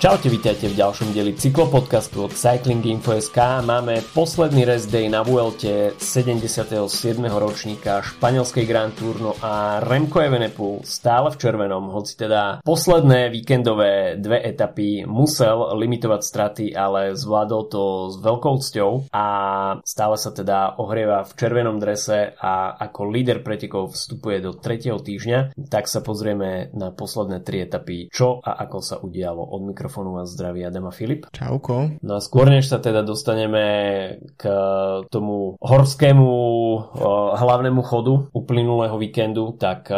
Čaute, vítajte v ďalšom dieli cyklopodcastu od Cycling Info.sk. Máme posledný rest day na Vuelte 77. ročníka španielskej Grand Tour no a Remco Evenepoel stále v červenom, hoci teda posledné víkendové dve etapy musel limitovať straty, ale zvládol to s veľkou cťou a stále sa teda ohrieva v červenom drese a ako líder pretekov vstupuje do tretieho týždňa, tak sa pozrieme na posledné tri etapy, čo a ako sa udialo od mikrofónu mikrofónu vás zdraví Adam a Filip. Čauko. No a skôr než sa teda dostaneme k tomu horskému hlavnému chodu uplynulého víkendu, tak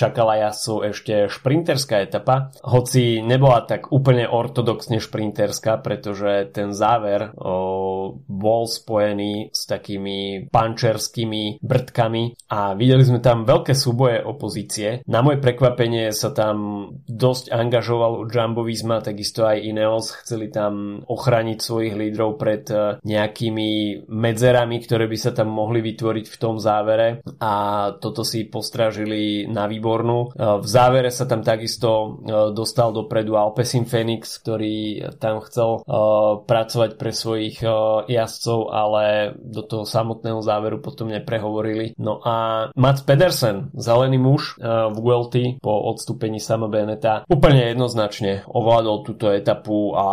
čakala jazdcov ešte šprinterská etapa, hoci nebola tak úplne ortodoxne šprinterská, pretože ten záver bol spojený s takými pančerskými brdkami a videli sme tam veľké súboje opozície. Na moje prekvapenie sa tam dosť angažoval Jumbo Visma, takisto takisto aj Ineos chceli tam ochrániť svojich lídrov pred e, nejakými medzerami, ktoré by sa tam mohli vytvoriť v tom závere a toto si postrážili na výbornú. E, v závere sa tam takisto e, dostal dopredu Alpecin Phoenix, ktorý tam chcel pracovať pre svojich jazdcov, ale do toho samotného záveru potom neprehovorili. No a Mats Pedersen, zelený muž v Vuelty po odstúpení Sama Beneta, úplne jednoznačne ovládol túto túto etapu a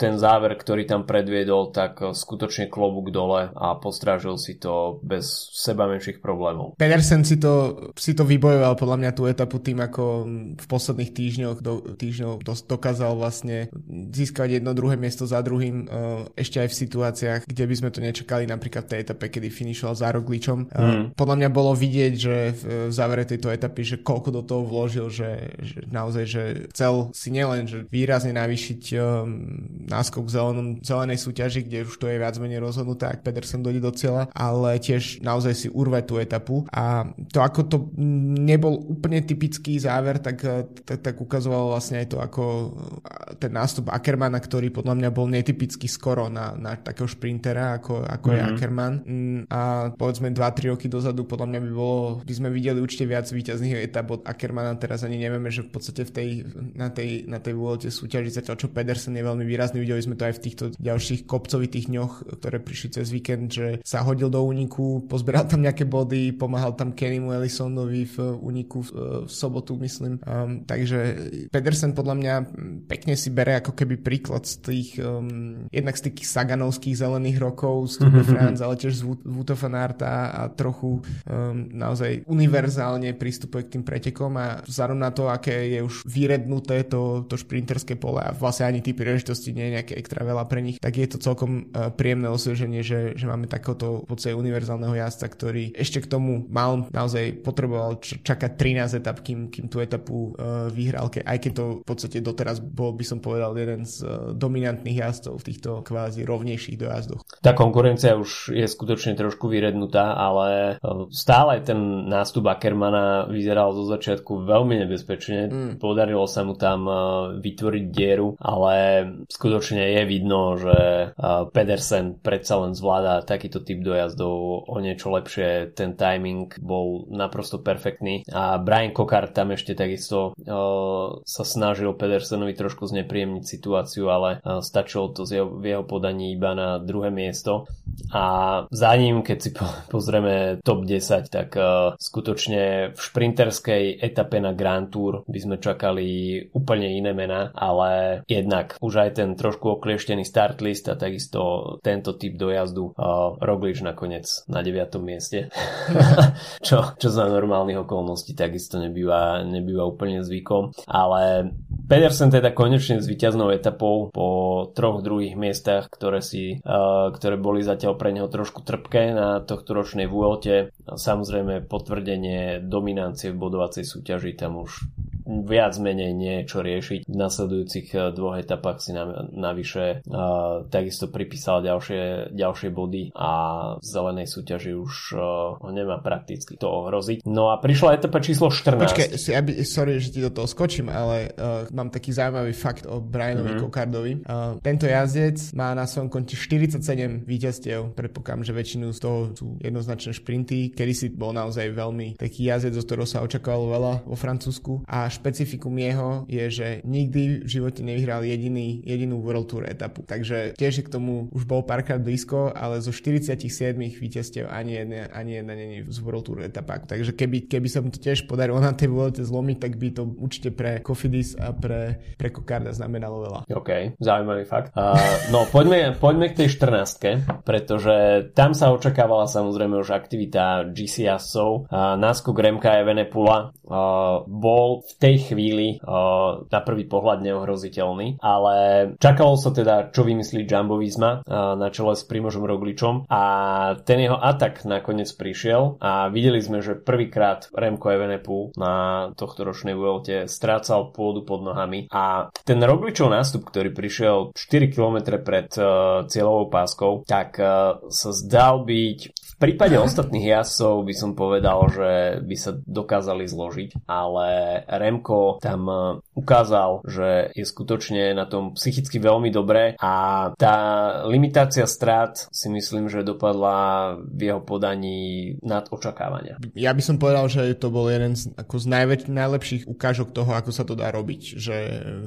ten záver, ktorý tam predviedol, tak skutočne klobúk dole a postrážil si to bez seba menších problémov. Pedersen si to, si to vybojoval podľa mňa tú etapu tým, ako v posledných týždňoch, do, týždňov dokázal vlastne získať jedno druhé miesto za druhým e, ešte aj v situáciách, kde by sme to nečakali napríklad v tej etape, kedy finišoval za Rogličom. Mm. Podľa mňa bolo vidieť, že v závere tejto etapy, že koľko do toho vložil, že, že naozaj, že chcel si nielen, že výrazne navýšiť um, náskok v zelenom, zelenej súťaži, kde už to je viac menej rozhodnuté, ak Pedersen dojde do cieľa, ale tiež naozaj si urvať tú etapu. A to, ako to nebol úplne typický záver, tak, tak, tak ukazovalo vlastne aj to, ako ten nástup Ackermana, ktorý podľa mňa bol netypicky skoro na, na takého šprintera, ako, ako mm-hmm. je mhm. Ackerman. Mm, a povedzme 2-3 roky dozadu podľa mňa by bolo, by sme videli určite viac víťazných etap od Ackermana, teraz ani nevieme, že v podstate v tej, na tej, na tej Vuelte súťaži zatiaľ čo Pedersen je veľmi výrazný. Videli sme to aj v týchto ďalších kopcovitých dňoch, ktoré prišli cez víkend, že sa hodil do úniku, pozberal tam nejaké body, pomáhal tam Kennymu Ellisonovi v úniku v, v sobotu, myslím. Um, takže Pedersen podľa mňa pekne si bere ako keby príklad z tých um, jednak z tých saganovských zelených rokov z Tour France, ale tiež z Wout a trochu um, naozaj univerzálne prístupuje k tým pretekom a vzhľadom na to, aké je už vyrednuté to, to šprinterské šprinterské pole a vlastne ani tí príležitosti nie je nejaké extra veľa pre nich, tak je to celkom uh, príjemné osvieženie, že, že máme takéhoto podstate univerzálneho jazdca, ktorý ešte k tomu mal naozaj potreboval čakať 13 etap, kým, kým tú etapu uh, vyhral, aj keď to v podstate doteraz bol, by som povedal, jeden z uh, dominantných jazdcov v týchto kvázi rovnejších dojazdoch. Tá konkurencia už je skutočne trošku vyrednutá, ale stále ten nástup Ackermana vyzeral zo začiatku veľmi nebezpečne. Mm. Podarilo sa mu tam vytvoriť vytvoriť dieru, ale skutočne je vidno, že Pedersen predsa len zvláda takýto typ dojazdov o niečo lepšie. Ten timing bol naprosto perfektný. A Brian Kokar tam ešte takisto sa snažil Pedersenovi trošku znepríjemniť situáciu, ale stačilo to jeho, v jeho podaní iba na druhé miesto. A za ním, keď si pozrieme top 10, tak skutočne v šprinterskej etape na Grand Tour by sme čakali úplne iné mená ale jednak už aj ten trošku oklieštený start list a takisto tento typ dojazdu uh, Roglič nakoniec na 9. mieste. čo, čo za normálnych okolností takisto nebýva, nebýva úplne zvykom. Ale Pedersen teda konečne s víťaznou etapou po troch druhých miestach, ktoré, si, uh, ktoré boli zatiaľ pre neho trošku trpké na tohto ročnej Vuelte. Samozrejme potvrdenie dominancie v bodovacej súťaži tam už viac menej niečo riešiť. V nasledujúcich eh, dvoch etapách si navyše uh, takisto pripísal ďalšie, ďalšie body a v zelenej súťaži už uh, ho nemá prakticky to ohroziť. No a prišla etapa číslo 14. Počkaj, si, aby, sorry, že ti do toho skočím, ale uh, mám taký zaujímavý fakt o Brianovi mm-hmm. Kokardovi. Uh, tento jazdec má na svojom konte 47 víťazstiev. Predpokladám, že väčšinu z toho sú jednoznačné šprinty. Kedy si bol naozaj veľmi taký jazdec, zo ktorého sa očakávalo veľa vo Francúzsku. A špecifikum jeho je, že nikdy v živote nevyhral jediný, jedinú World Tour etapu. Takže tiež k tomu už bol párkrát blízko, ale zo 47 víťazstiev ani jedna, ani jedna není z World Tour etapách. Takže keby, keby sa mu to tiež podarilo na tej Vuelte zlomiť, tak by to určite pre Kofidis a pre, pre Kokarda znamenalo veľa. OK, zaujímavý fakt. Uh, no poďme, poďme k tej 14 pretože tam sa očakávala samozrejme už aktivita GC jazdcov. Uh, náskok Remka Evenepula uh, bol v tej chvíli uh, na prvý pohľad neohroziteľný, ale čakalo sa teda, čo vymyslí Jumbo Visma na čele s Primožom Rogličom. A ten jeho atak nakoniec prišiel a videli sme, že prvýkrát Remko Evenepoel na tohto ročnej Vuelte strácal pôdu pod nohami. A ten Rogličov nástup, ktorý prišiel 4 km pred uh, cieľovou páskou, tak uh, sa zdal byť prípade ostatných jazdcov by som povedal, že by sa dokázali zložiť, ale Remko tam e, ukázal, že je skutočne na tom psychicky veľmi dobré a tá limitácia strát si myslím, že dopadla v jeho podaní nad očakávania. Ja by som povedal, že to bol jeden z, ako z najväč- najlepších ukážok toho, ako sa to dá robiť, že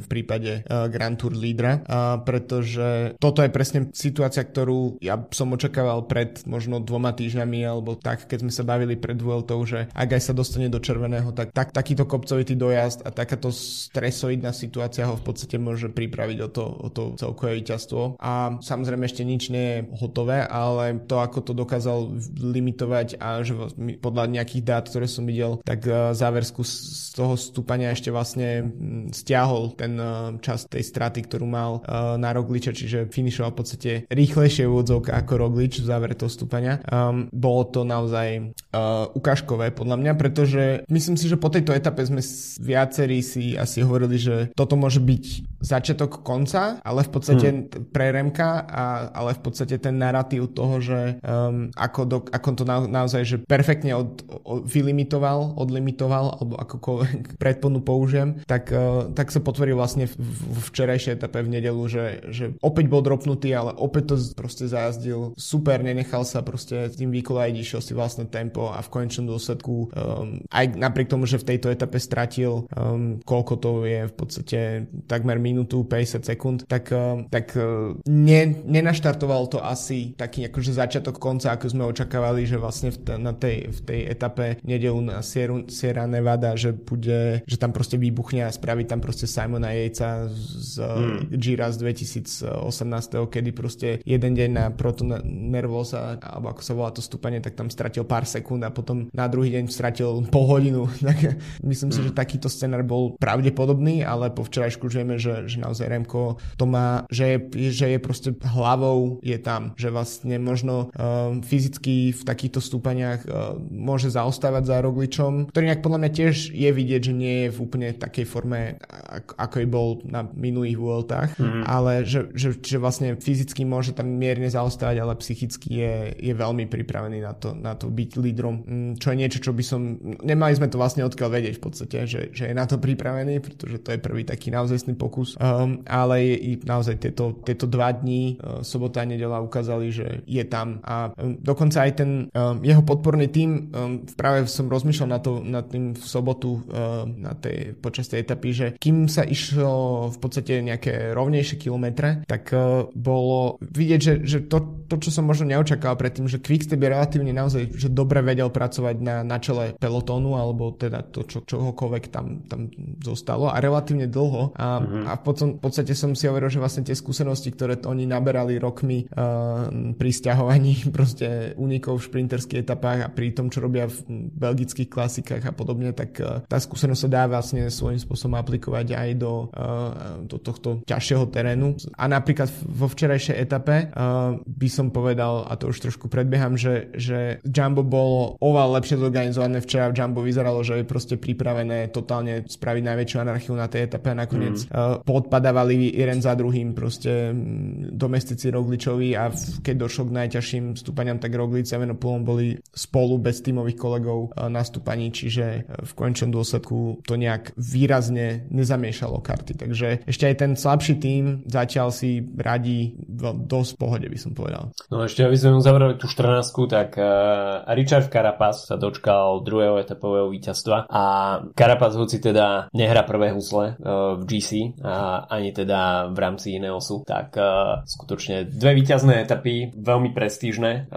v prípade uh, Grand Tour lídra, uh, pretože toto je presne situácia, ktorú ja som očakával pred možno dvoma týždňami alebo tak, keď sme sa bavili pred Vueltou, že ak aj sa dostane do červeného, tak, tak takýto kopcovitý dojazd a takáto stresoidná situácia ho v podstate môže pripraviť o to, o to celkové víťazstvo. A samozrejme ešte nič nie je hotové, ale to, ako to dokázal limitovať a že podľa nejakých dát, ktoré som videl, tak e, záversku z toho stúpania ešte vlastne stiahol ten e, čas tej straty, ktorú mal e, na Rogliča, čiže finišoval v podstate rýchlejšie úvodzovka ako Roglič v závere toho stúpania. Um, bolo to naozaj uh, ukážkové podľa mňa, pretože myslím si, že po tejto etape sme viacerí si asi hovorili, že toto môže byť začiatok konca, ale v podstate hmm. pre Remka, a, ale v podstate ten narratív toho, že um, ako, do, ako to na, naozaj že perfektne od, od, vylimitoval, odlimitoval, alebo akokoľvek predponu použijem, tak, uh, tak sa potvrdil vlastne v, v včerajšej etape v nedelu, že, že opäť bol dropnutý, ale opäť to proste zajazdil super, nenechal sa proste tým vykolajť, išiel si vlastné tempo a v konečnom dôsledku um, aj napriek tomu, že v tejto etape stratil um, koľko to je v podstate takmer minútu 50 sekúnd, tak, um, tak uh, ne, nenaštartoval to asi taký akože začiatok konca, ako sme očakávali, že vlastne v, t- na tej, v tej etape nedelu na Sierra, Sierra Nevada, že bude, že tam proste vybuchne a spraví tam proste Simona Jejca z hmm. Gira z 2018, kedy proste jeden deň na Proto Nervosa, alebo ako sa volá to stúpanie, tak tam stratil pár sekúnd a potom na druhý deň stratil pol hodinu. Tak myslím si, že takýto scenár bol pravdepodobný, ale po včerajšku vieme, že, že naozaj Remko to má, že je, že je proste hlavou je tam, že vlastne možno um, fyzicky v takýchto stúpaniach uh, môže zaostávať za Rogličom, ktorý nejak podľa mňa tiež je vidieť, že nie je v úplne takej forme, ako, ako bol na minulých Vueltách, mm. ale že, že, že vlastne fyzicky môže tam mierne zaostávať, ale psychicky je, je veľmi pripravený na to, na to byť lídrom, mm, čo je niečo, čo by som, nemali sme to vlastne odkiaľ vedieť v podstate, že, že je na to pripravený, pretože to je prvý taký naozajstný pokus, um, ale je, i naozaj tieto, tieto dva dní, uh, sobota a nedela ukázali, že je tam. A um, dokonca aj ten um, jeho podporný tým, um, práve som rozmýšľal na to, nad tým v sobotu uh, na tej, počas tej etapy, že kým sa išlo v podstate nejaké rovnejšie kilometre, tak uh, bolo vidieť, že, že to, to, čo som možno neočakal predtým, že Quickstep je relatívne naozaj že dobre vedel pracovať na, na čele pelotónu alebo teda to, čo, čohokoľvek tam, tam zostalo a relatívne dlho a, mm-hmm. a potom v podstate som si hovoril, že vlastne tie skúsenosti, ktoré oni naberali rokmi uh, pri stiahovaní proste unikov v šprinterských etapách a pri tom, čo robia v belgických klasikách a podobne, tak uh, tá skúsenosť sa dá vlastne svojím spôsobom aplikovať aj do, uh, do tohto ťažšieho terénu. A napríklad vo včerajšej etape uh, by som povedal, a to už trošku predbieham, že, že Jumbo bolo oveľa lepšie zorganizované. Včera Jumbo vyzeralo, že je proste pripravené totálne spraviť najväčšiu anarchiu na tej etape a nakoniec mm. uh, podpadávali jeden za druhým proste mm, domestici Rogličovi a v, keď došlo k najťažším stúpaniam, tak Roglič a Venopolom boli spolu bez tímových kolegov uh, na stúpaní, čiže uh, v končnom dôsledku to nejak výrazne nezamiešalo karty. Takže ešte aj ten slabší tým zatiaľ si radí v dosť pohode, by som povedal. No ešte, aby sme uzavreli tú 14 tak uh, Richard Carapaz sa dočkal druhého etapového víťazstva a Carapaz hoci teda nehra prvé husle uh, v GC a ani teda v rámci Ineosu, tak uh, skutočne dve víťazné etapy, veľmi prestížne.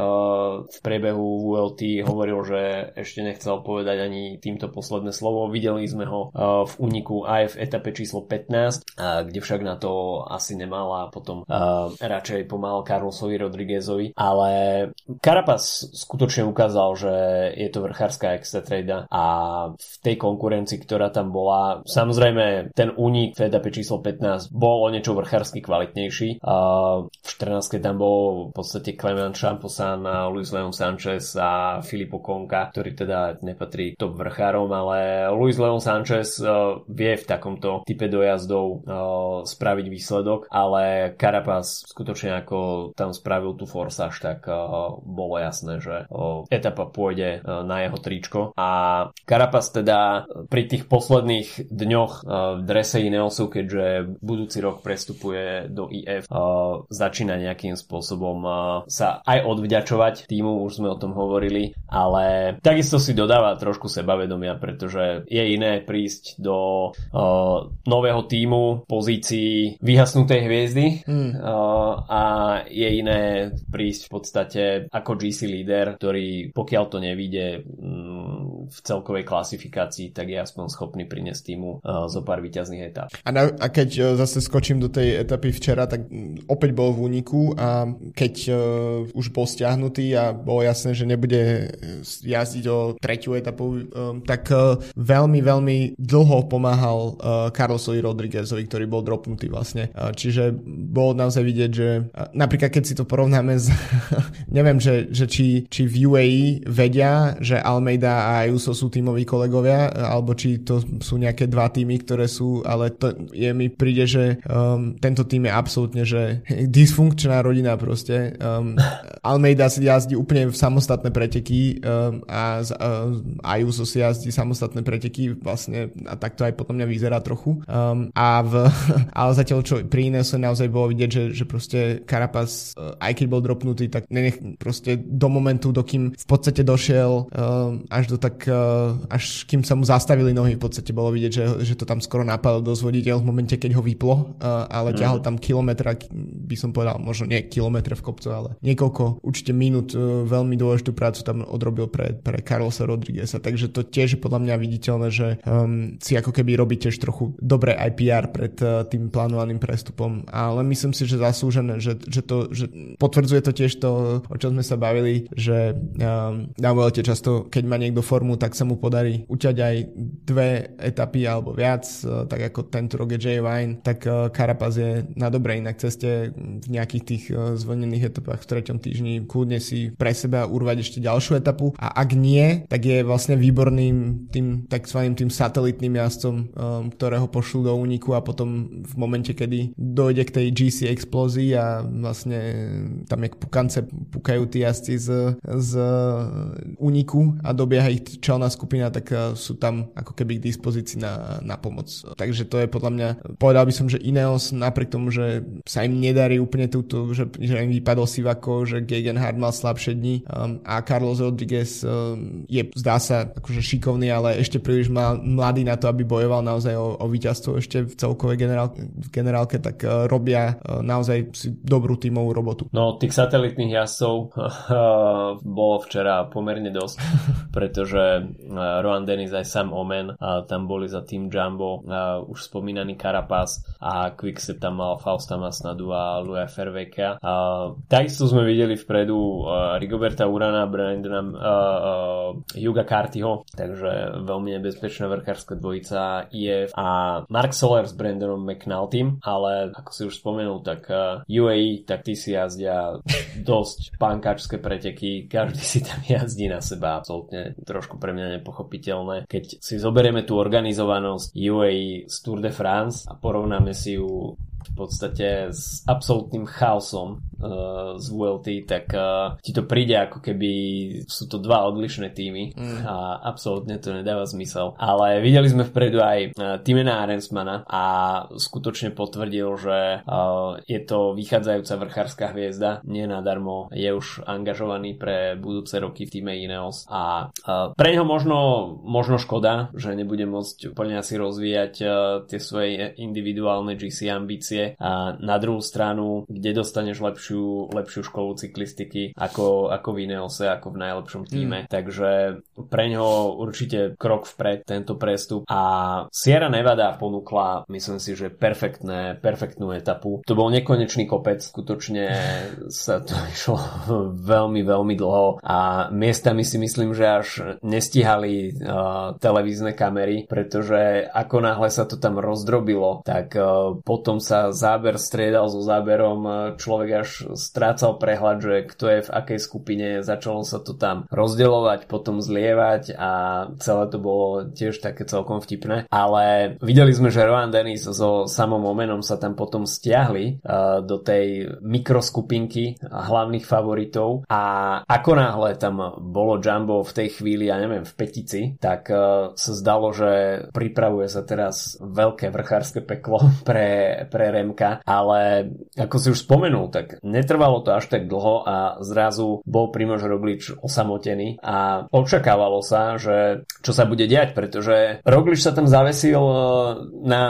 V priebehu VLT hovoril, že ešte nechcel povedať ani týmto posledné slovo. Videli sme ho v úniku aj v etape číslo 15, uh, kde však na to asi nemal a potom radšej pomáhal Carlosovi Rodriguezovi, ale Carapaz skutočne ukázal, že je to vrchárska extratrada a v tej konkurencii, ktorá tam bola, samozrejme ten únik v číslo 15 bol o niečo vrchársky kvalitnejší. V 14 tam bol v podstate Clement Champosan, Luis Leon Sanchez a Filipo Konka, ktorý teda nepatrí top vrchárom, ale Luis Leon Sanchez uh, vie v takomto type dojazdov uh, spraviť výsledok, ale Carapaz skutočne ako tam spravil tú forsaž, tak uh, bolo jasné, že etapa pôjde uh, na jeho tričko a Carapaz teda pri tých posledných dňoch uh, v drese Ineosu, keďže budúci rok prestupuje do IF, začína nejakým spôsobom sa aj odvďačovať týmu, už sme o tom hovorili, ale takisto si dodáva trošku sebavedomia, pretože je iné prísť do nového týmu pozícii vyhasnutej hviezdy mm. a je iné prísť v podstate ako GC líder, ktorý pokiaľ to nevíde um, v celkovej klasifikácii, tak je aspoň schopný priniesť týmu uh, zo pár výťazných etap. A, na, a keď uh, zase skočím do tej etapy včera, tak opäť bol v úniku a keď uh, už bol stiahnutý a bolo jasné, že nebude jazdiť o tretiu etapu, tak veľmi, veľmi dlho pomáhal Carlosovi Rodriguezovi, ktorý bol dropnutý vlastne. Čiže bolo naozaj vidieť, že napríklad keď si to porovnáme s, neviem, že, že či, či v UAE vedia, že Almeida a Ayuso sú tímoví kolegovia, alebo či to sú nejaké dva týmy, ktoré sú, ale to je mi príde, že um, tento tým je absolútne, že dysfunkčná rodina proste. Um, Almeida si jazdí úplne v samostatné preteky um, a um, Ayuso si jazdí samostatné preteky vlastne a tak to aj potom mňa vyzerá trochu. Um, a v, ale zatiaľ čo pri Ineose naozaj bolo vidieť, že, že proste Carapaz, uh, aj keď bol dropnutý, tak nenech, proste do momentu, dokým v podstate došiel um, až do tak, uh, až kým sa mu zastavili nohy, v podstate bolo vidieť, že, že to tam skoro napadlo dosť voditeľ v momente, keď ho vyplo, uh, ale mm. ťahal tam kilometra, by som povedal, možno nie kilometre v kopcu, ale niekoľko určite minút uh, veľmi dôležitú prácu tam odrobil pre, pre Carlosa Rodrigueza, takže to tiež je podľa mňa viditeľné, že um, si ako keby robí tiež trochu dobré IPR pred uh, tým plánovaným prestupom, ale myslím si, že zaslúžené, že, že to, že potvrdzuje to tiež to, o čom sme sa bavili, že um, na veľte často, keď má niekto formu, tak sa mu podarí uťať aj dve etapy alebo viac, uh, tak ako tento rok je J. Wine, tak uh, Carapaz je na dobrej inak ceste v nejakých tých uh, zvlnených etapách v treťom týždni kľudne si pre seba urvať ešte ďalšiu etapu a ak nie, tak je vlastne výborným tým takzvaným tým satelitným jazdcom, ktorého pošlú do úniku a potom v momente, kedy dojde k tej GC explózii a vlastne tam jak pukance pukajú tí jazdci z, z úniku a dobieha ich čelná skupina, tak uh, sú tam ako keby k dispozícii na, na pomoc. Takže to je podľa mňa, povedal by som, že Ineos napriek tomu, že sa im nedarí úplne túto, že, že im vypadol Sivako, že Gegenhard mal slabšie dni um, a Carlos Rodriguez um, je, zdá sa, akože šikovný, ale ešte príliš mal, mladý na to, aby bojoval naozaj o, o víťazstvo ešte v celkovej generál, v generálke, tak uh, robia uh, naozaj si dobrú tímovú robotu. No, tých satelitných uh, bolo včera pomerne dosť, pretože Rohan Dennis aj Sam Omen uh, tam boli za tým Jumbo, uh, už spomínaný Carapaz a Quickstep tam mal Fausta Masnadu a Luja Ferveka. Uh, takisto sme videli vpredu uh, Rigoberta Urana, Brandona uh, uh, Juga Cartyho, takže veľmi nebezpečná vrchárska dvojica IF a Mark Soler s Brandonom McNultym, ale ako si už spomenul, tak uh, UAE, tak tí si jazdia dosť pánkačské preteky, každý si tam jazdí na seba, absolútne trošku pre mňa nepochopiteľné. Keď si zoberieme tú organizovanosť UAE z Tour de France a porovnáme si ju v podstate s absolútnym chaosom uh, z VLT, tak uh, ti to príde ako keby sú to dva odlišné týmy mm. a absolútne to nedáva zmysel. Ale videli sme vpredu aj uh, Timena Arensmana a skutočne potvrdil, že uh, je to vychádzajúca vrchárska hviezda, nie nadarmo je už angažovaný pre budúce roky v týme Ineos a uh, pre neho možno, možno škoda, že nebude môcť úplne asi rozvíjať uh, tie svoje individuálne GC ambície a na druhú stranu, kde dostaneš lepšiu, lepšiu školu cyklistiky ako, ako v Ineose, ako v najlepšom týme. Mm. Takže pre ňo určite krok vpred tento prestup a Sierra Nevada ponúkla, myslím si, že perfektné, perfektnú etapu. To bol nekonečný kopec, skutočne sa to išlo veľmi, veľmi dlho a miestami si myslím, že až nestihali uh, televízne kamery, pretože ako náhle sa to tam rozdrobilo, tak uh, potom sa záber striedal so záberom, uh, človek až strácal prehľad, že kto je v akej skupine, začalo sa to tam rozdeľovať, potom zlievať a celé to bolo tiež také celkom vtipné, ale videli sme, že Rowan Dennis so samom Omenom sa tam potom stiahli uh, do tej mikroskupinky hlavných favoritov. A ako náhle tam bolo Jumbo v tej chvíli, ja neviem, v petici, tak uh, sa zdalo, že pripravuje sa teraz veľké vrchárske peklo pre, pre Remka, ale ako si už spomenul, tak netrvalo to až tak dlho a zrazu bol Primož Roglič osamotený a očakávalo sa, že čo sa bude diať, pretože Roglič sa tam zavesil e, na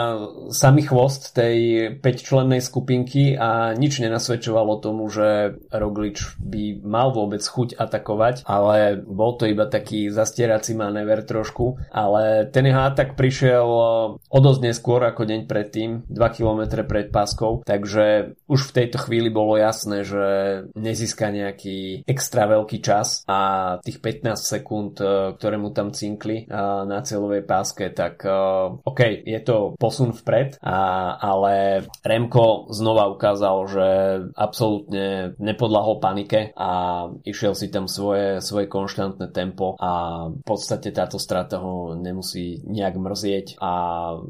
samý chvost tej 5-člennej skupinky a nič nenasvedčovalo tomu, že Roglič by mal vôbec chuť atakovať, ale bol to iba taký zastierací manéver trošku, ale ten jeho atak prišiel e, o dosť neskôr ako deň predtým, 2 km pred páskou, takže už v tejto chvíli bolo jasné, že nezíska nejaký extra veľký čas a tých 15 sekúnd, e, ktoré mu tam cinkli e, na cieľovej páske, tak e, OK, je to posun vpred, a, ale Remko znova ukázal, že absolútne nepodlahol panike a išiel si tam svoje, svoje konštantné tempo a v podstate táto strata ho nemusí nejak mrzieť a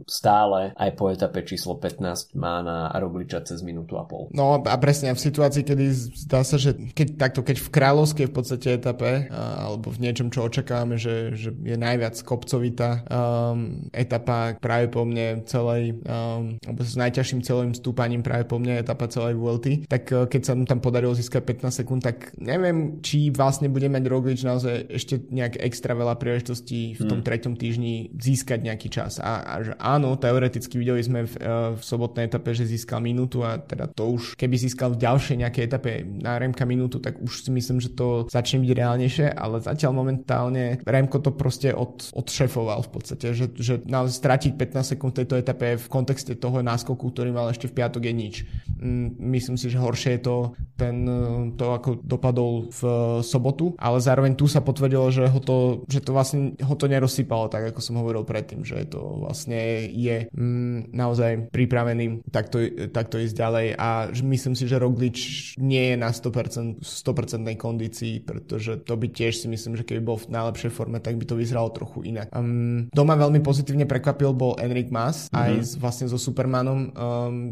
stále aj po etape číslo 15 má na Rogliča cez minútu a pol. No a presne v situácii, kedy zdá sa, že keď, takto, keď v kráľovskej v podstate etape alebo v niečom, čo očakávame, že, že je najviac kopcovitá um, etapa práve po mne celej, um, alebo s najťažším celovým stúpaním práve po mne etapa celej VLT, tak uh, keď sa mu tam podarilo získať 15 sekúnd, tak neviem, či vlastne bude mať Roglič naozaj ešte nejak extra veľa príležitostí v tom hmm. treťom týždni získať nejaký čas. A, a že áno, teoreticky videli sme v, uh, v sobotnej etape, že získal minútu a teda to už, keby získal v ďalšej nejakej etape na Remka minútu, tak už si myslím, že to začne byť reálnejšie, ale zatiaľ momentálne Remko to proste od, odšefoval v podstate, že, že naozaj stratiť 15 sekúnd v tejto etape v kontexte toho náskoku, ktorý mal ešte v piatok je nič. Mm, myslím si, že horšie je to ten, to, ako dopadol v sobotu, ale zároveň tu sa potvrdilo, že ho to, že to vlastne ho to nerozsypalo, tak ako som hovoril predtým, že to vlastne je mm, naozaj pripravený takto, takto ísť ďalej a myslím si, že Roglič nie je na 100%, 100% kondícii, pretože to by tiež si myslím, že keby bol v najlepšej forme, tak by to vyzeralo trochu inak. Um, doma veľmi pozitívne prekvapil bol Enric Mas, mm-hmm. aj s, vlastne so Supermanom, um,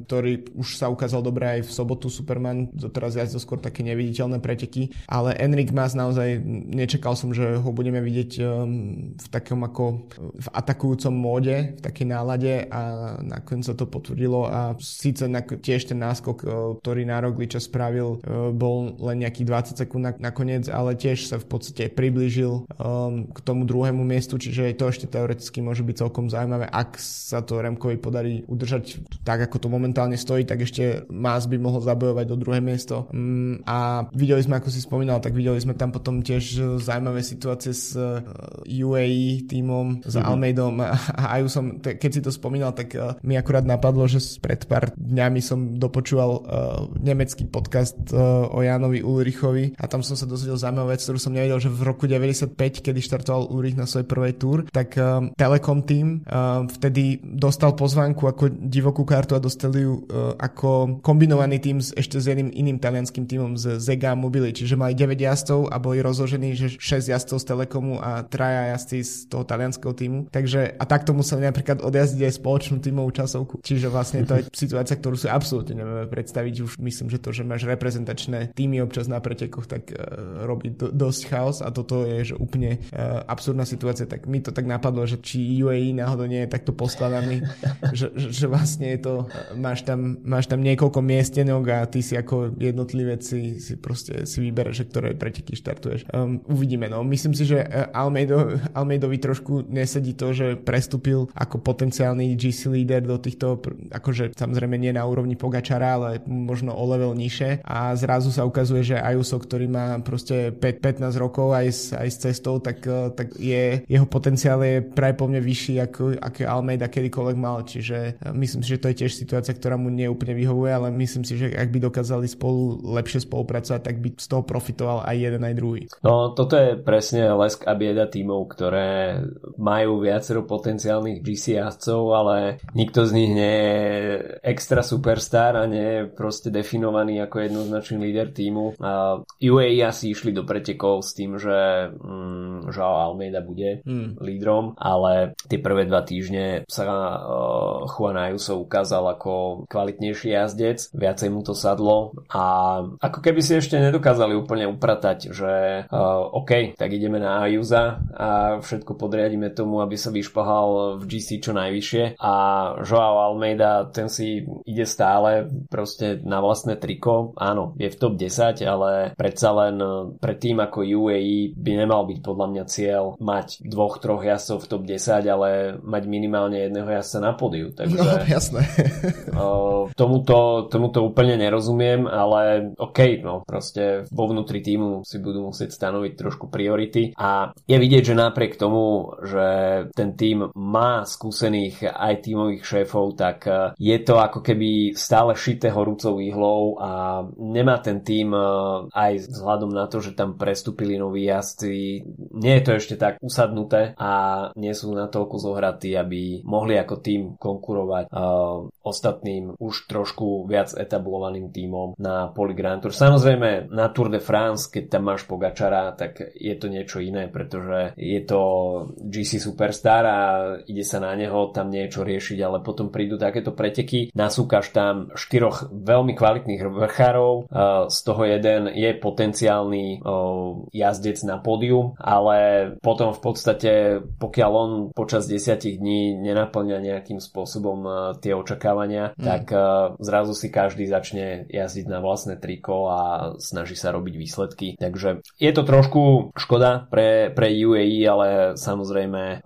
ktorý už sa ukázal dobre aj v sobotu Superman, doteraz jazdil skôr také neviditeľné preteky, ale Enric Mas naozaj nečakal som, že ho budeme vidieť um, v takom ako v atakujúcom móde, v takej nálade a nakoniec sa to potvrdilo a síce na, tiež ten náskok, uh, ktorý na Rogliča spravil, uh, bol len nejakých 20 sekúnd na, nakoniec, ale tiež sa v podstate priblížil um, k tomu druhému miestu, čiže to ešte teoreticky môže byť celkom zaujímavé, ak sa to Remkovi podarí udržať tak, ako to momentálne stojí, tak ešte Más by mohol zabojovať do druhé miesto. Um, a videli sme, ako si spomínal, tak videli sme tam potom tiež zaujímavé situácie s uh, UAE týmom, s mm-hmm. Almeidom a Ajusom. Keď si to spomínal, tak uh, mi akurát napadlo, že pred pár dňami som dopočúval uh, nemecký podcast uh, o Janovi Ulrichovi a tam som sa dozvedel zaujímavú vec, ktorú som nevedel, že v roku 95, kedy štartoval Ulrich na svojej prvej túr, tak uh, Telekom tým uh, vtedy dostal pozvánku ako divokú kartu a dostali ju uh, ako kombinovaný tým s, ešte s jedným iným talianským týmom z Zega Mobili, čiže mali 9 jazdcov a boli rozložení, že 6 jazdcov z Telekomu a traja jazdci z toho talianského týmu. Takže a takto museli napríklad odjazdiť aj spoločnú tímovú časovku. Čiže vlastne to situácia, ktorú si absolútne nevieme predstaviť. Už myslím, že to, že máš reprezentačné týmy občas na pretekoch, tak uh, robí do, dosť chaos a toto je že úplne uh, absurdná situácia. Tak mi to tak napadlo, že či UAE náhodou nie je takto poskladaný, že, že, že vlastne je to, máš tam, máš tam niekoľko miestenok a ty si ako jednotlivec si, si proste si vybereš, že ktoré preteky štartuješ. Um, uvidíme, no. Myslím si, že Almeido, Almeidovi trošku nesedí to, že prestúpil ako potenciálny GC líder do týchto, akože samozrejme nie na úrovni Pogačara, ale možno o level nižšie a zrazu sa ukazuje, že Ayuso, ktorý má proste 5, 15 rokov aj s, aj s cestou, tak, eh, tak je, jeho potenciál je práve po mne vyšší ako, ako Almeida kedykoľvek mal, čiže eh, myslím si, že to je tiež situácia, ktorá mu neúplne vyhovuje, ale myslím si, že ak by dokázali spolu lepšie spolupracovať, tak by z toho profitoval aj jeden aj druhý. No toto je presne lesk a bieda tímov, ktoré majú viacero potenciálnych GC ale nikto z nich nie je extra superstar a nie je proste definovaný ako jednoznačný líder týmu. Uh, UAE asi išli do pretekov s tým, že mm, Joao Almeida bude mm. lídrom, ale tie prvé dva týždne sa uh, Juan Ayuso ukázal ako kvalitnejší jazdec, viacej mu to sadlo a ako keby si ešte nedokázali úplne upratať, že uh, OK, tak ideme na Ayusa a všetko podriadíme tomu, aby sa vyšpahal v GC čo najvyššie a Joao Almeida ten si ide stále proste na vlastné triko. Áno, je v top 10, ale predsa len e, pred tým ako UAE by nemal byť podľa mňa cieľ mať dvoch, troch jazdcov v top 10, ale mať minimálne jedného jazdca na podiu. Takže, no, jasné. o, tomuto, tomuto úplne nerozumiem, ale OK, no proste vo vnútri týmu si budú musieť stanoviť trošku priority a je vidieť, že napriek tomu, že ten tým má skúsených aj tímových šéfov, tak e, je to ako keby stále šité horúcou ihlou a nemá ten tým e, aj vzhľadom na to, že tam prestúpili noví jazdci, nie je to ešte tak usadnuté a nie sú natoľko zohratí, aby mohli ako tým konkurovať uh, ostatným už trošku viac etablovaným tímom na Poli Grand Tour. Samozrejme na Tour de France, keď tam máš Pogačara, tak je to niečo iné, pretože je to GC Superstar a ide sa na neho tam niečo riešiť, ale potom prídu takéto preteky, nasúkaš tam štyroch veľmi kvalitných vrchárov, z toho jeden je potenciálny jazdec na pódium, ale potom v podstate, pokiaľ on počas desiatich dní nenaplňa nejakým spôsobom tie očakávania, mm. tak zrazu si každý začne jazdiť na vlastné triko a snaží sa robiť výsledky. Takže je to trošku škoda pre, pre UAE, ale samozrejme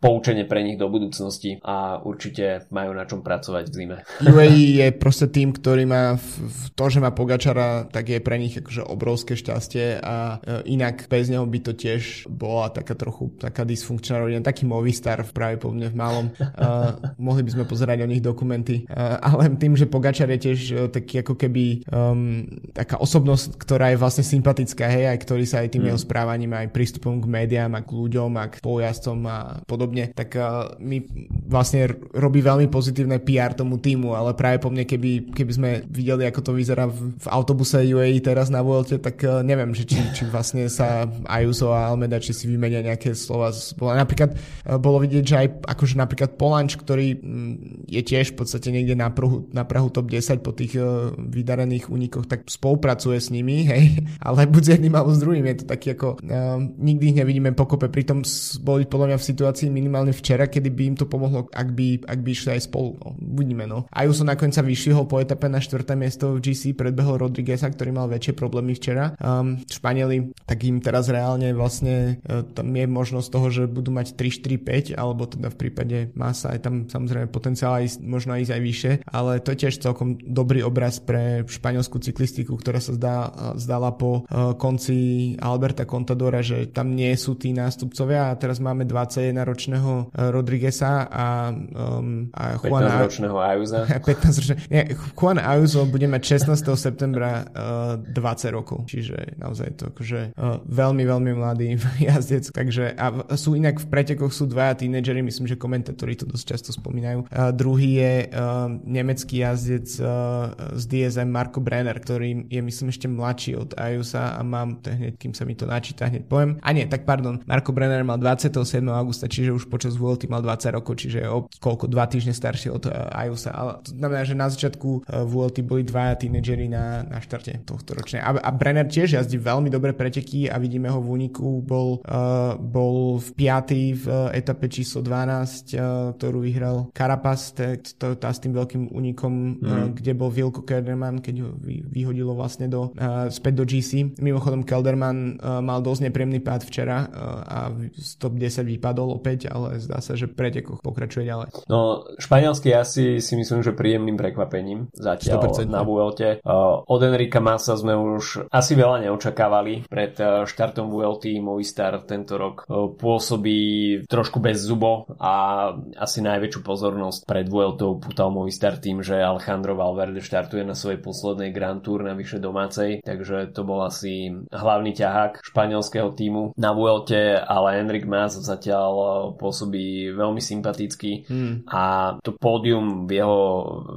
poučenie pre nich do budúcnosti a určite majú na čom pracovať v zime. UAE je proste tým, ktorý má v, to, že má Pogačara, tak je pre nich akože obrovské šťastie a e, inak bez neho by to tiež bola taká trochu taká dysfunkčná rodina, taký Movistar práve po mne v malom. Uh, mohli by sme pozerať o nich dokumenty. Uh, ale tým, že Pogačar je tiež uh, taký ako keby um, taká osobnosť, ktorá je vlastne sympatická, hej, aj ktorý sa aj tým mm. jeho správaním, aj prístupom k médiám a k ľuďom a k spolujazdcom a podobne, tak uh, mi vlastne robí veľmi pozitívne PR tomu týmu, ale práve po mne, keby, keby sme videli, ako to vyzerá v, v autobuse UAE teraz na Vuelte, tak uh, neviem, že či, či vlastne sa Ayuso a Almeda, či si vymenia nejaké slova. Napríklad uh, bolo vidieť, že aj akože napríklad Polanč, ktorý mm, je tiež v podstate niekde na Prahu, na Prahu top 10 po tých uh, vydarených únikoch, tak spolupracuje s nimi, hej, ale buď s jedným alebo s druhým. Je to taký ako, uh, nikdy ich nevidíme pokope, pritom boli podľa mňa v situácii minimálne včera, kedy by im to pomohlo, ak by, ak by išli aj spolu. No, budíme, no. Ajuso nakoniec sa vyšvihol po etape na 4. miesto v GC, predbehol Rodrigueza, ktorý mal väčšie problémy včera. Um, Španieli, tak im teraz reálne vlastne uh, tam je možnosť toho, že budú mať 3, 4, 5, alebo teda v prípade Masa je tam samozrejme potenciál aj, možno ísť aj vyššie, ale to je tiež celkom dobrý obraz pre španielskú cyklistiku, ktorá sa zdá, zdala po uh, konci Alberta Contadora, že tam nie sú tí nástupcovia a teraz máme 21 ročného uh, Rodrigueza a, um, a Juana... 15 ročného Ajuza. 15 ročného, nie, Juan Ayuso bude mať 16. septembra uh, 20 rokov, čiže naozaj to akože uh, veľmi, veľmi mladý, jazdec, takže a sú inak v pretekoch sú dvaja tínedžeri, myslím, že komentátori to dosť často spomínajú. A druhý je uh, nemecký jazdec uh, z DSM Marko Brenner, ktorý je myslím ešte mladší od Ajusa a mám to hneď, kým sa mi to načíta, hneď poviem. A nie, tak pardon, Marko Brenner mal 27. augusta, čiže už počas VLT mal 20 rokov, čiže o koľko, dva týždne starší od uh, Ajusa. Ale to znamená, že na začiatku uh, VLT boli dvaja tínedžeri na, na štarte tohto ročne. A, a Brenner tiež jazdí veľmi dobré preteky a vidíme ho v úniku, bol, uh, bol v piatý v uh, etape číslo 12, uh, ktorú vyhral Carapaz, to, to, tá s tým veľkým únikom, mm. uh, kde bol Vilko Kelderman, keď ho vy, vyhodilo vlastne do, uh, späť do GC. Mimochodom Kelderman uh, mal dosť nepríjemný pád včera uh, a z top 10 vypadol opäť, ale zdá sa, že pretekoch pokračuje ďalej. No, španielský asi si myslím, že príjemným prekvapením zatiaľ 100%. na Vuelte. Uh, od Enrika Masa sme už asi veľa neočakávali pred uh, štartom VLT Movistar tento rok. Uh, pôsobí trošku bez zubo a asi najväčšiu pozornosť pred Vueltou putal Movistar tým, že Alejandro Valverde štartuje na svojej poslednej Grand Tour na vyše domácej, takže to bol asi hlavný ťahák španielského týmu na Vuelte, ale Enrik Mas zatiaľ pôsobí veľmi sympaticky hmm. a to pódium v jeho,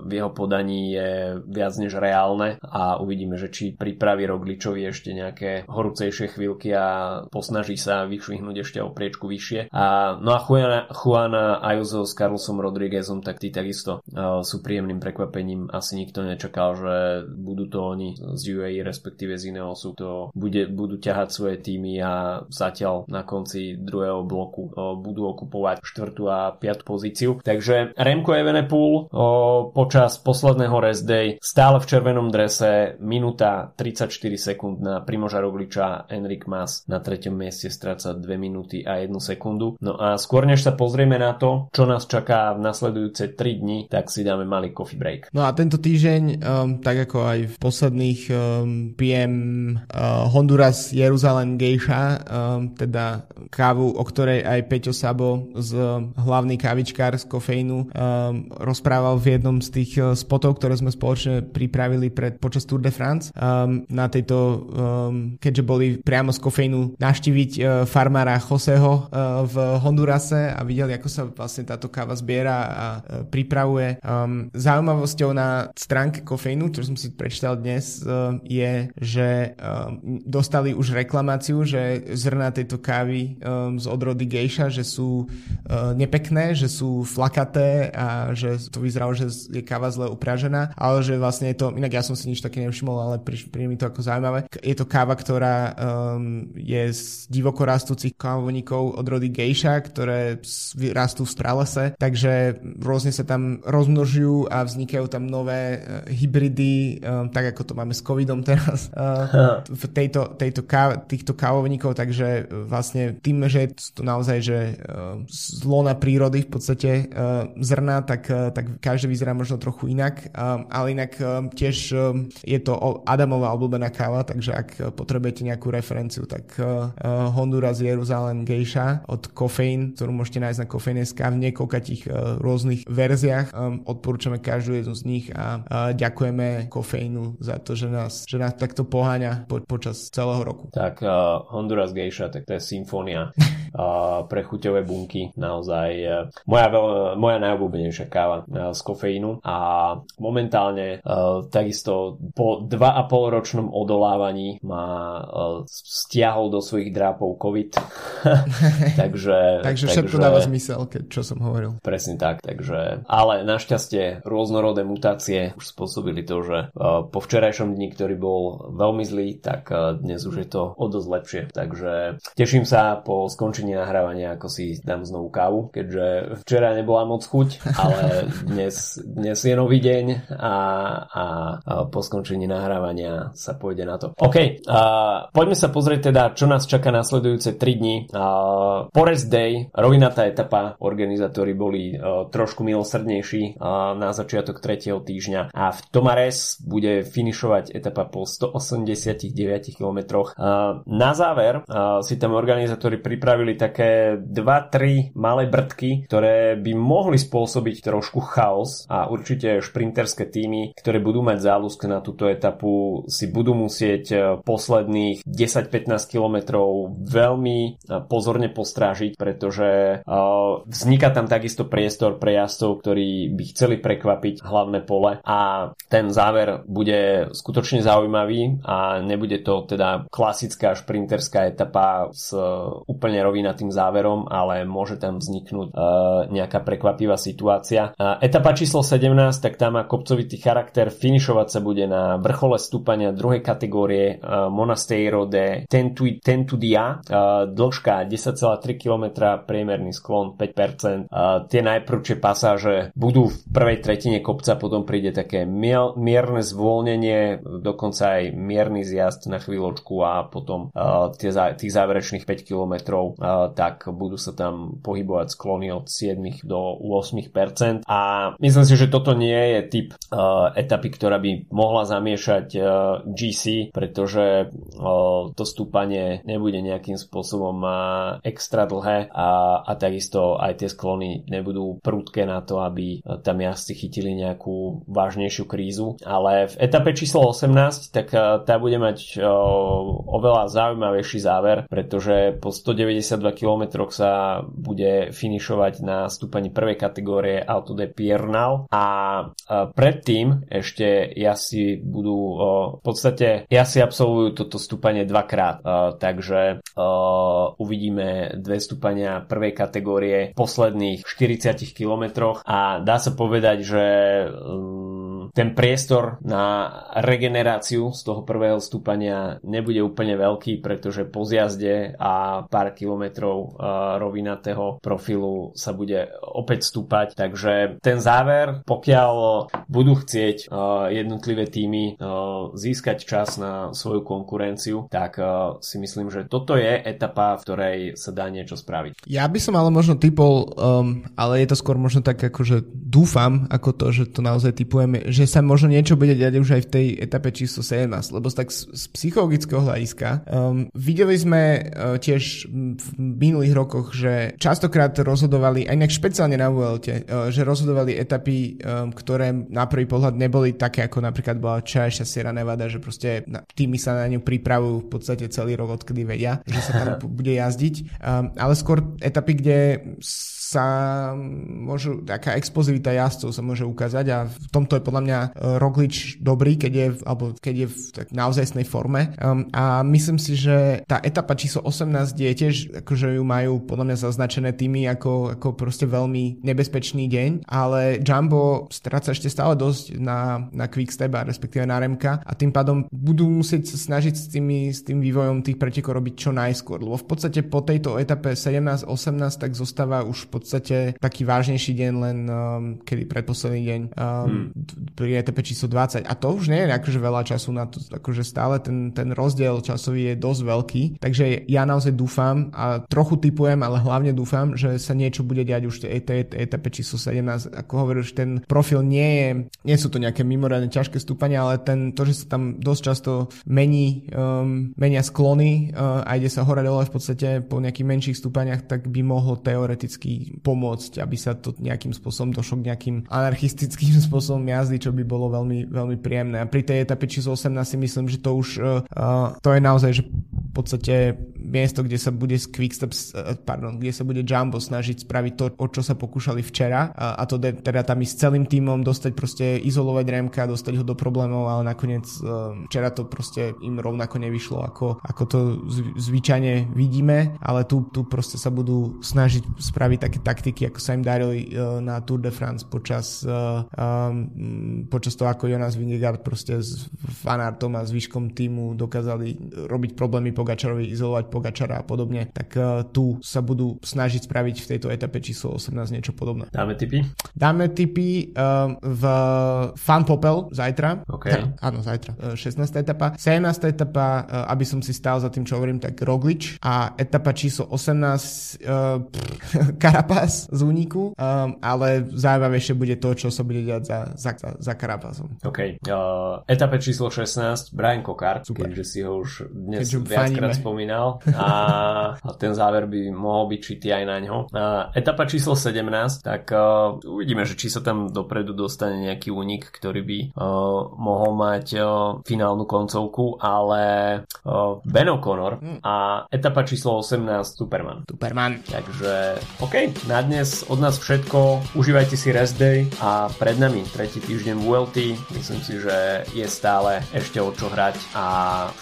v jeho podaní je viac než reálne a uvidíme, že či pripraví Rogličovi ešte nejaké horúcejšie chvíľky a posnaží sa vyšvihnúť ešte o priečku vyššie. A, no a Juana, Juana Ayuso s Carlosom Rodriguezom, tak tí takisto uh, sú príjemným prekvapením. Asi nikto nečakal, že budú to oni z UAE, respektíve z iného sú to, bude, budú ťahať svoje týmy a zatiaľ na konci druhého bloku uh, budú okupovať štvrtú a piatú pozíciu. Takže Remco Evenepoel uh, počas posledného rest day stále v červenom drese minúta 34 sekúnd na Primoža Rogliča Enrik Mas na treťom mieste stráca 2 minúty a 1 sekundu. No a skôr než sa pozrieme na to, čo nás čaká v nasledujúce 3 dni, tak si dáme malý coffee break. No a tento týždeň, um, tak ako aj v posledných um, PM uh, Honduras Jeruzalem Geisha, um, teda kávu, o ktorej aj Peťo Sabo z hlavný kávičkár z kofeínu um, rozprával v jednom z tých uh, spotov, ktoré sme spoločne pripravili pred, počas Tour de France. Um, na tejto, um, keďže boli priamo z kofeínu naštíviť uh, farmára Joseho uh, v Hondurase a videli, ako sa vlastne táto káva zbiera a uh, pripravuje. Um, zaujímavosťou na stránke kofeínu, ktorú som si prečítal dnes, uh, je, že um, dostali už reklamáciu, že zrna tejto kávy um, z odrody gejša, že sú uh, nepekné, že sú flakaté a že to vyzeralo, že je káva zle upražená, ale že vlastne je to, inak ja som si nič také nevšimol, ale príde mi to ako zaujímavé. Je to káva, ktorá um, je z divoko rastúcich kávovníkov od rody gejša, ktoré rastú v pralese, takže rôzne sa tam rozmnožujú a vznikajú tam nové uh, hybridy, um, tak ako to máme s covidom teraz uh, v tejto, tejto káv, týchto kávovníkov, takže vlastne tým, že je to naozaj že uh, zlona prírody v podstate uh, zrna, tak, uh, tak každý vyzerá možno trochu inak, um, ale inak um, tiež um, je to Adamová obľúbená káva, takže ak potrebujete nejakú referenciu, tak uh, Honduras Jeruzalem Geisha od Kofeín, ktorú môžete nájsť na Kofeín.sk v niekoľkých uh, rôznych verziách. Um, odporúčame každú jednu z nich a uh, ďakujeme Kofeínu za to, že nás, že nás takto poháňa po, počas celého roku. Tak uh, Honduras Geisha, tak to je symfónia uh, pre chuťové bunky. Naozaj uh, moja, moja najobľúbenejšia káva uh, z kofeínu a momentálne uh, takisto po dva a pol ročnom odolávaní ma uh, stiahol do svojich drápov COVID. takže, takže všetko takže, dáva zmysel, keď čo som hovoril. Presne tak, takže ale našťastie rôznorodé mutácie už spôsobili to, že po včerajšom dni, ktorý bol veľmi zlý, tak dnes už je to o dosť lepšie. Takže teším sa po skončení nahrávania, ako si dám znovu kávu, keďže včera nebola moc chuť, ale dnes, dnes je nový deň a, a, a po skončení nahrávania sa pôjde na to. OK, uh, poďme sa pozrieť teda, čo nás čaká nasledujúce 3 dni. Uh, Forest Day, rovinatá etapa, organizátori boli uh, trošku milosrdnejší uh, na začiatok 3. týždňa a v Tomares bude finišovať etapa po 189 km. Uh, na záver uh, si tam organizátori pripravili také 2-3 malé brdky, ktoré by mohli spôsobiť trošku chaos a určite šprinterské týmy, ktoré budú mať záľusk na túto etapu, si budú musieť e, posledných 10-15 kilometrov veľmi e, pozorne postrážiť, pretože vzniká tam takisto priestor pre jazdcov, ktorí by chceli prekvapiť hlavné pole a ten záver bude skutočne zaujímavý a nebude to teda klasická šprinterská etapa s úplne rovinatým záverom, ale môže tam vzniknúť nejaká prekvapivá situácia. Etapa číslo 17, tak tam má kopcovitý charakter, finišovať sa bude na vrchole stúpania druhej kategórie uh, Monasteiro de Tentudia, uh, dĺžka 10,3 km, priemerný sklon 5%. Uh, tie najprvšie pasáže budú v prvej tretine kopca, potom príde také miel, mierne zvolnenie, dokonca aj mierny zjazd na chvíľočku a potom tie, tých záverečných 5 km tak budú sa tam pohybovať sklony od 7 do 8% a myslím si, že toto nie je typ uh, etapy, ktorá by mohla zamiešať uh, GC, pretože uh, to stúpanie nebude nejakým spôsobom uh, extra dlhé a, a takisto aj tie sklony nebudú prúdke na to, aby tam jazdci chytili nejakú vážnejšiu krízu, ale v etape číslo 18 tak uh, tá bude mať uh, oveľa zaujímavejší záver, pretože po 192 km sa bude finišovať na stúpaní prvej kategórie Auto de Piernal. A predtým ešte jasi budú v podstate jasi absolvujú toto stúpanie dvakrát, takže uvidíme dve stúpania prvej kategórie v posledných 40 kilometroch. A dá sa povedať, že ten priestor na regeneráciu z toho prvého stúpania nebude úplne veľký, pretože po zjazde a pár kilometrov uh, rovinatého profilu sa bude opäť stúpať. Takže ten záver, pokiaľ budú chcieť uh, jednotlivé týmy uh, získať čas na svoju konkurenciu, tak si myslím, že toto je etapa, v ktorej sa dá niečo spraviť. Ja by som ale možno typol, um, ale je to skôr možno tak ako, že dúfam, ako to, že to naozaj typujeme, že sa možno niečo bude diať už aj v tej etape číslo 17, lebo tak z, z psychologického hľadiska um, videli sme uh, tiež v minulých rokoch, že častokrát rozhodovali, aj nejak špeciálne na Vuelte, uh, že rozhodovali etapy, um, ktoré na prvý pohľad neboli také, ako napríklad bola čajšia Sierra Nevada, že proste na, týmy sa na ňu pripravujú v podstate celý rok, odkedy vedia, že sa tam bude jazdiť, um, ale skôr etapy, kde sa môžu, taká expozivita jazdcov sa môže ukázať a v tomto je podľa mňa e, Roglič dobrý, keď je, alebo keď je v tak naozajstnej forme. Um, a myslím si, že tá etapa číslo 18 je tiež, akože ju majú podľa mňa zaznačené týmy ako, ako proste veľmi nebezpečný deň, ale Jumbo stráca ešte stále dosť na, na Quickstep respektíve na Remka a tým pádom budú musieť sa snažiť s, tými, s tým vývojom tých pretekov robiť čo najskôr, lebo v podstate po tejto etape 17-18 tak zostáva už v podstate taký vážnejší deň len um, kedy predposledný deň um, hmm. pri ETP číslo 20 a to už nie je akože veľa času na to, akože stále ten, ten rozdiel časový je dosť veľký, takže ja naozaj dúfam a trochu typujem, ale hlavne dúfam, že sa niečo bude diať už v tej etape číslo 17, ako hovoríš, ten profil nie je, nie sú to nejaké mimoriadne ťažké stúpania, ale ten, to, že sa tam dosť často mení, um, menia sklony uh, a ide sa hore dole v podstate po nejakých menších stúpaniach, tak by mohlo teoreticky pomôcť, aby sa to nejakým spôsobom došlo k nejakým anarchistickým spôsobom jazdy, čo by bolo veľmi, veľmi príjemné. A pri tej etape číslo 18 si myslím, že to už uh, to je naozaj, že v podstate miesto, kde sa bude Quickstep, uh, pardon, kde sa bude Jumbo snažiť spraviť to, o čo sa pokúšali včera. A, to de, teda tam ísť celým týmom, dostať proste, izolovať Remka, dostať ho do problémov, ale nakoniec uh, včera to proste im rovnako nevyšlo, ako, ako to zvyčajne vidíme, ale tu, tu proste sa budú snažiť spraviť také taktiky, ako sa im darili uh, na Tour de France počas, um, počas toho, ako Jonas Vingegaard proste s fanartom a zvyškom týmu dokázali robiť problémy Pogačarovi, izolovať Pogačara a podobne, tak uh, tu sa budú snažiť spraviť v tejto etape číslo 18 niečo podobné. Dáme tipy? Dáme tipy uh, v Fan Popel zajtra. Okay. Ja, áno, zajtra. Uh, 16. etapa. 17. etapa, uh, aby som si stál za tým, čo hovorím, tak Roglič a etapa číslo 18 uh, Karapa Carapaz z úniku, um, ale zaujímavejšie bude to, čo sa bude diať za, za, za, za Carapazom. OK. Uh, etape číslo 16, Brian Kokar, keďže si ho už dnes keďže viackrát spomínal. A, a ten záver by mohol byť čitý aj na ňo. A etapa číslo 17, tak uh, uvidíme, že či sa tam dopredu dostane nejaký únik, ktorý by uh, mohol mať uh, finálnu koncovku, ale uh, Ben O'Connor hmm. a etapa číslo 18 Superman. Superman. Takže OK, na dnes od nás všetko. Užívajte si rest day a pred nami tretí týždeň VLT. Myslím si, že je stále ešte o čo hrať a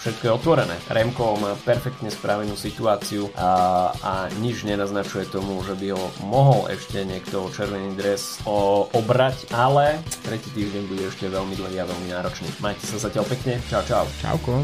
všetko je otvorené. Remko má perfektne spravenú situáciu a, a nič nenaznačuje tomu, že by ho mohol ešte niekto červený dres o, obrať, ale tretí týždeň bude ešte veľmi dlhý a veľmi náročný. Majte sa zatiaľ pekne. Čau, čau. Čauko.